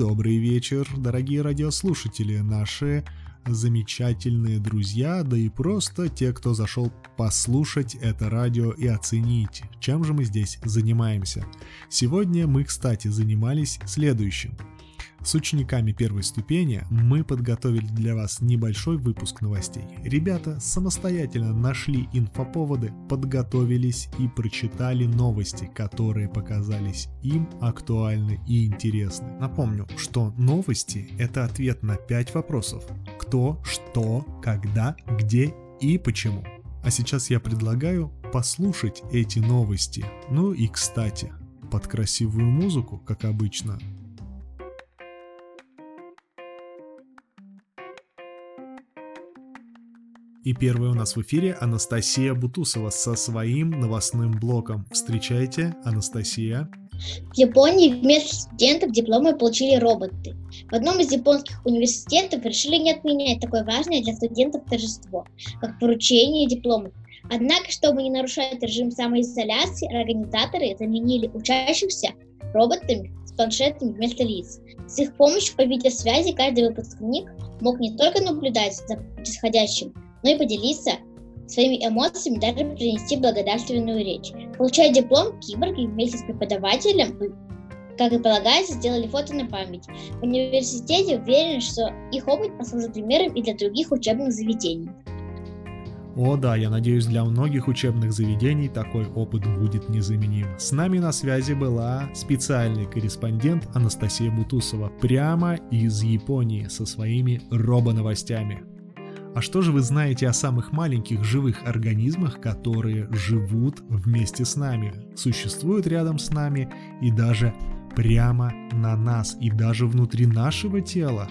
добрый вечер, дорогие радиослушатели, наши замечательные друзья, да и просто те, кто зашел послушать это радио и оценить, чем же мы здесь занимаемся. Сегодня мы, кстати, занимались следующим – с учениками первой ступени мы подготовили для вас небольшой выпуск новостей. Ребята самостоятельно нашли инфоповоды, подготовились и прочитали новости, которые показались им актуальны и интересны. Напомню, что новости – это ответ на 5 вопросов. Кто, что, когда, где и почему. А сейчас я предлагаю послушать эти новости. Ну и кстати, под красивую музыку, как обычно, И первая у нас в эфире Анастасия Бутусова со своим новостным блоком. Встречайте, Анастасия. В Японии вместо студентов дипломы получили роботы. В одном из японских университетов решили не отменять такое важное для студентов торжество, как вручение дипломов. Однако, чтобы не нарушать режим самоизоляции, организаторы заменили учащихся роботами с планшетами вместо лиц. С их помощью по видеосвязи каждый выпускник мог не только наблюдать за происходящим, но и поделиться своими эмоциями, даже принести благодарственную речь. Получая диплом, киборги вместе с преподавателем, как и полагается, сделали фото на память. В университете уверены, что их опыт послужит примером и для других учебных заведений. О да, я надеюсь, для многих учебных заведений такой опыт будет незаменим. С нами на связи была специальный корреспондент Анастасия Бутусова прямо из Японии со своими робо-новостями. А что же вы знаете о самых маленьких живых организмах, которые живут вместе с нами, существуют рядом с нами и даже прямо на нас, и даже внутри нашего тела?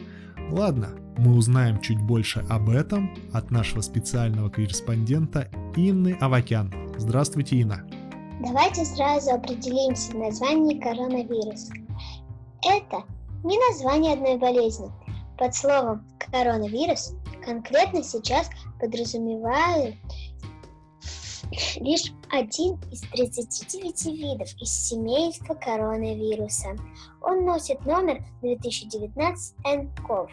Ладно, мы узнаем чуть больше об этом от нашего специального корреспондента Инны Авакян. Здравствуйте, Инна. Давайте сразу определимся в названии коронавируса. Это не название одной болезни. Под словом коронавирус Конкретно сейчас подразумеваю лишь один из 39 видов из семейства коронавируса. Он носит номер 2019 nCoV.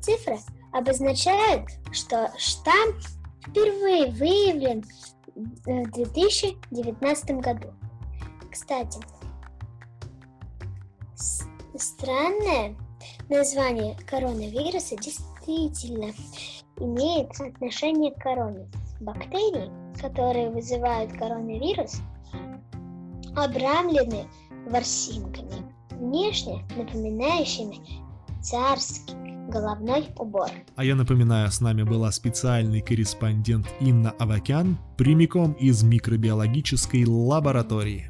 Цифры обозначают, что штамм впервые выявлен в 2019 году. Кстати, странное название коронавируса действительно действительно имеет отношение к короне. Бактерии, которые вызывают коронавирус, обрамлены ворсинками, внешне напоминающими царский головной убор. А я напоминаю, с нами была специальный корреспондент Инна Авакян прямиком из микробиологической лаборатории.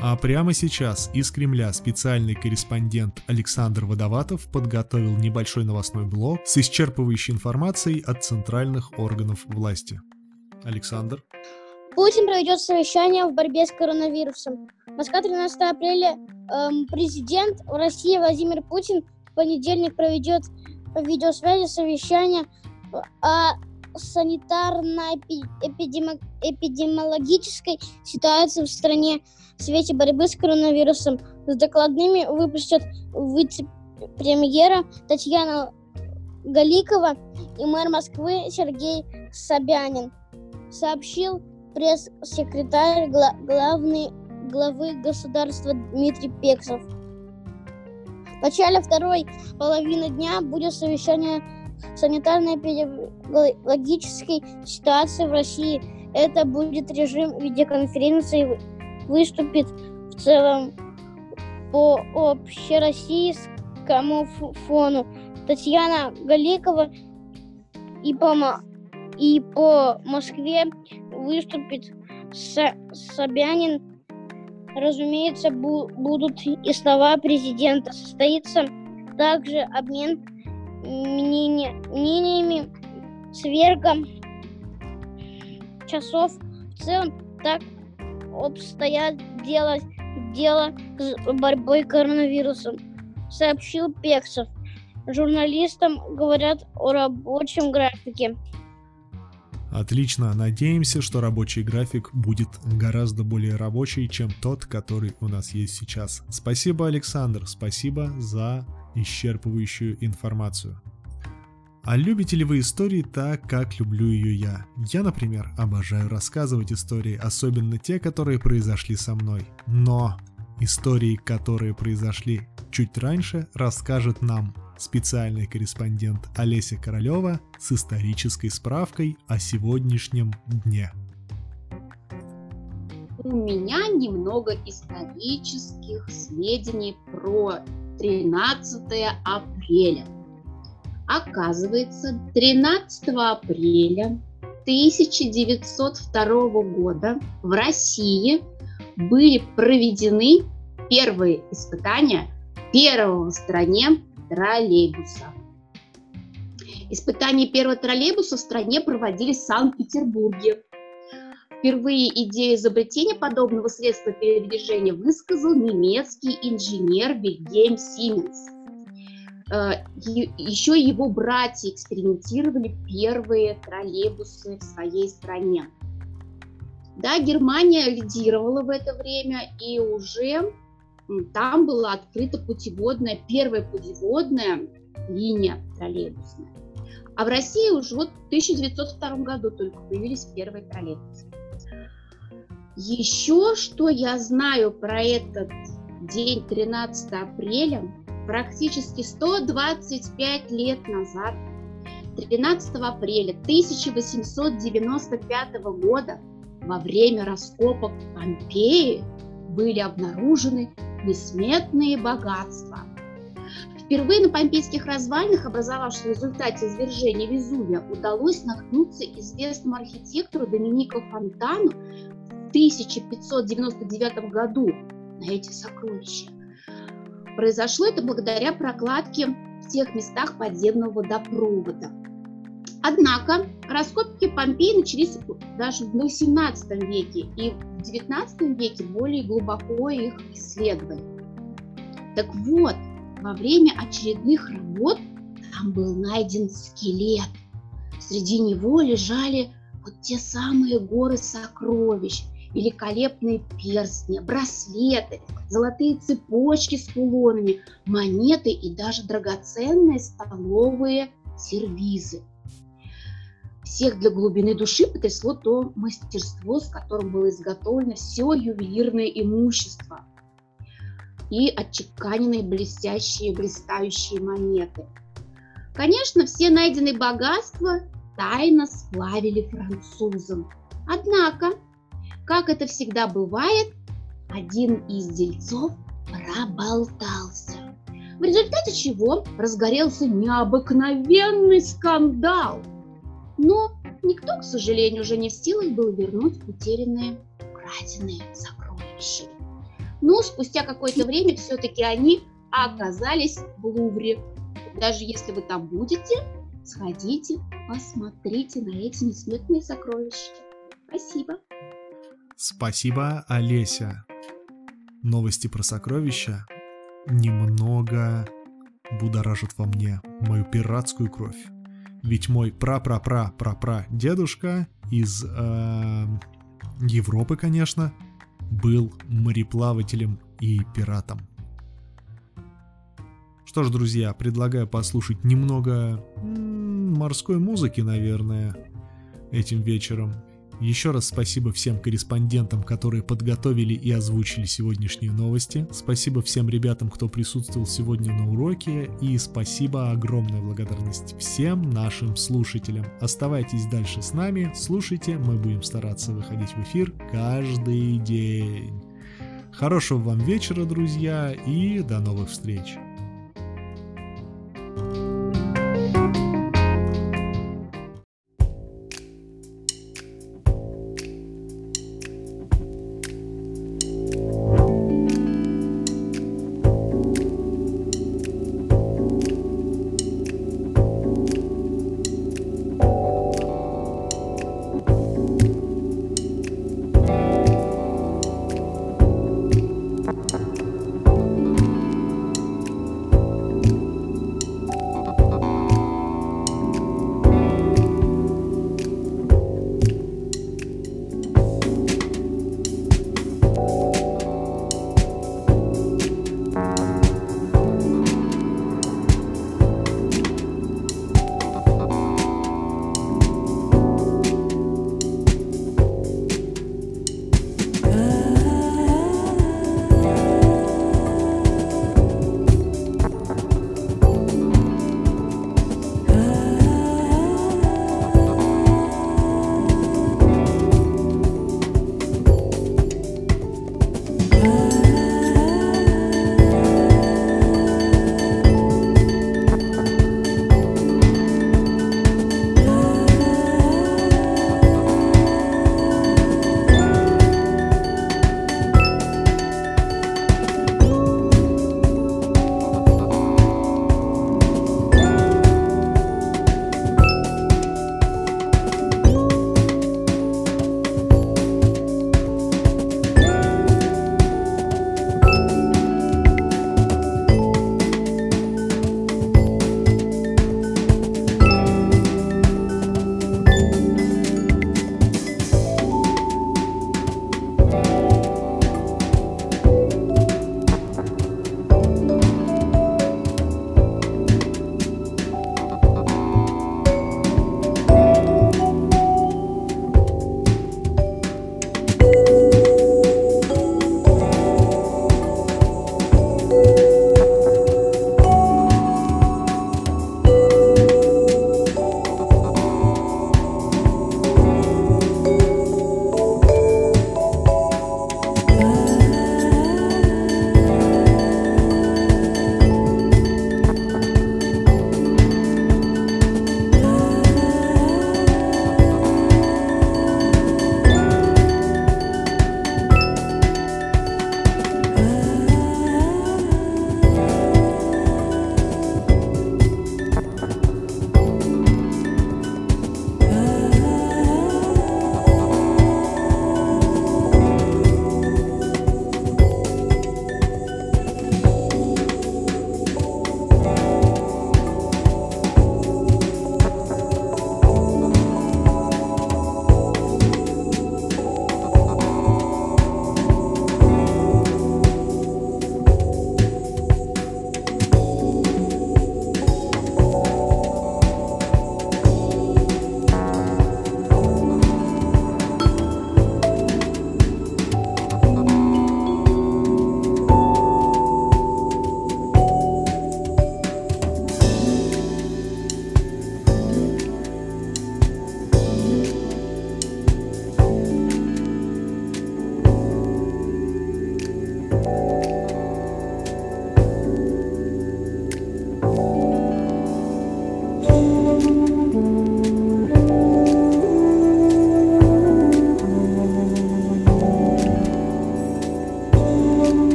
А прямо сейчас из Кремля специальный корреспондент Александр Водоватов подготовил небольшой новостной блог с исчерпывающей информацией от центральных органов власти. Александр. Путин проведет совещание в борьбе с коронавирусом. Москва 13 апреля. Эм, президент России Владимир Путин в понедельник проведет по видеосвязи совещание о санитарно-эпидемиологической ситуации в стране в свете борьбы с коронавирусом. С докладными выпустят вице-премьера Татьяна Галикова и мэр Москвы Сергей Собянин, сообщил пресс-секретарь гла- главный, главы государства Дмитрий Пексов. В начале второй половины дня будет совещание санитарно-эпидемиологической ситуации в России. Это будет режим видеоконференции выступит в целом по общероссийскому фону. Татьяна Галикова и по, и по Москве выступит Собянин. Разумеется, бу будут и слова президента. Состоится также обмен мнениями сверка часов. В целом так обстоят дело, дело с борьбой коронавирусом, сообщил Пексов. Журналистам говорят о рабочем графике. Отлично, надеемся, что рабочий график будет гораздо более рабочий, чем тот, который у нас есть сейчас. Спасибо, Александр, спасибо за исчерпывающую информацию. А любите ли вы истории так, как люблю ее я? Я, например, обожаю рассказывать истории, особенно те, которые произошли со мной. Но истории, которые произошли чуть раньше, расскажет нам специальный корреспондент Олеся Королева с исторической справкой о сегодняшнем дне. У меня немного исторических сведений про 13 апреля. Оказывается, 13 апреля 1902 года в России были проведены первые испытания первого в стране троллейбуса. Испытания первого троллейбуса в стране проводились в Санкт-Петербурге. Впервые идею изобретения подобного средства передвижения высказал немецкий инженер Вильгельм Сименс. Э, еще его братья экспериментировали первые троллейбусы в своей стране. Да, Германия лидировала в это время, и уже там была открыта путеводная, первая путеводная линия троллейбусная. А в России уже вот в 1902 году только появились первые троллейбусы. Еще что я знаю про этот день 13 апреля, практически 125 лет назад, 13 апреля 1895 года, во время раскопок Помпеи, были обнаружены несметные богатства. Впервые на помпейских развалинах, образовавшихся в результате извержения Везувия, удалось наткнуться известному архитектору Доминико Фонтану 1599 году на эти сокровища. Произошло это благодаря прокладке в тех местах подземного водопровода. Однако раскопки Помпеи начались даже в XVIII веке, и в XIX веке более глубоко их исследовали. Так вот, во время очередных работ там был найден скелет. Среди него лежали вот те самые горы сокровищ, великолепные перстни, браслеты, золотые цепочки с кулонами, монеты и даже драгоценные столовые сервизы. Всех для глубины души потрясло то мастерство, с которым было изготовлено все ювелирное имущество и отчеканенные блестящие, блистающие монеты. Конечно, все найденные богатства тайно сплавили французам. Однако, как это всегда бывает, один из дельцов проболтался. В результате чего разгорелся необыкновенный скандал – но никто, к сожалению, уже не в силах был вернуть утерянные, украденные сокровища. Но спустя какое-то время все-таки они оказались в Лувре. Даже если вы там будете, сходите, посмотрите на эти несметные сокровища. Спасибо. Спасибо, Олеся. Новости про сокровища немного будоражат во мне мою пиратскую кровь. Ведь мой пра-пра-пра-пра-пра дедушка из э, Европы, конечно, был мореплавателем и пиратом. Что ж, друзья, предлагаю послушать немного морской музыки, наверное, этим вечером. Еще раз спасибо всем корреспондентам, которые подготовили и озвучили сегодняшние новости. Спасибо всем ребятам, кто присутствовал сегодня на уроке. И спасибо, огромная благодарность всем нашим слушателям. Оставайтесь дальше с нами, слушайте, мы будем стараться выходить в эфир каждый день. Хорошего вам вечера, друзья, и до новых встреч!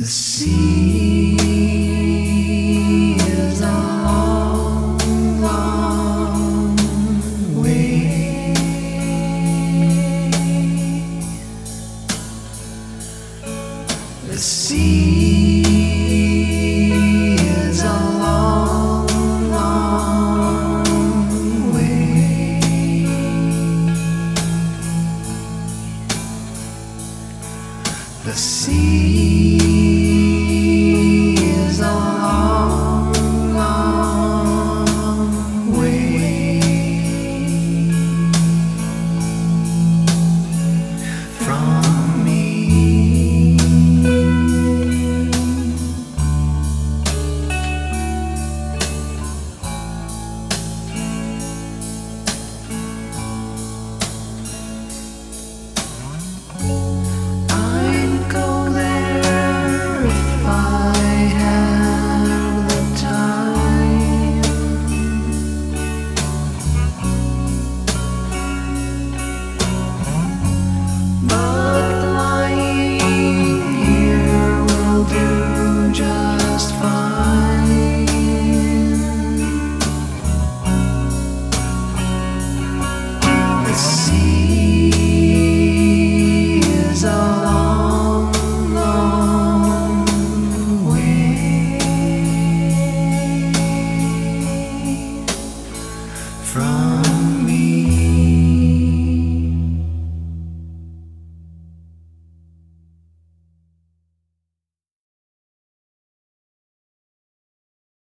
The sea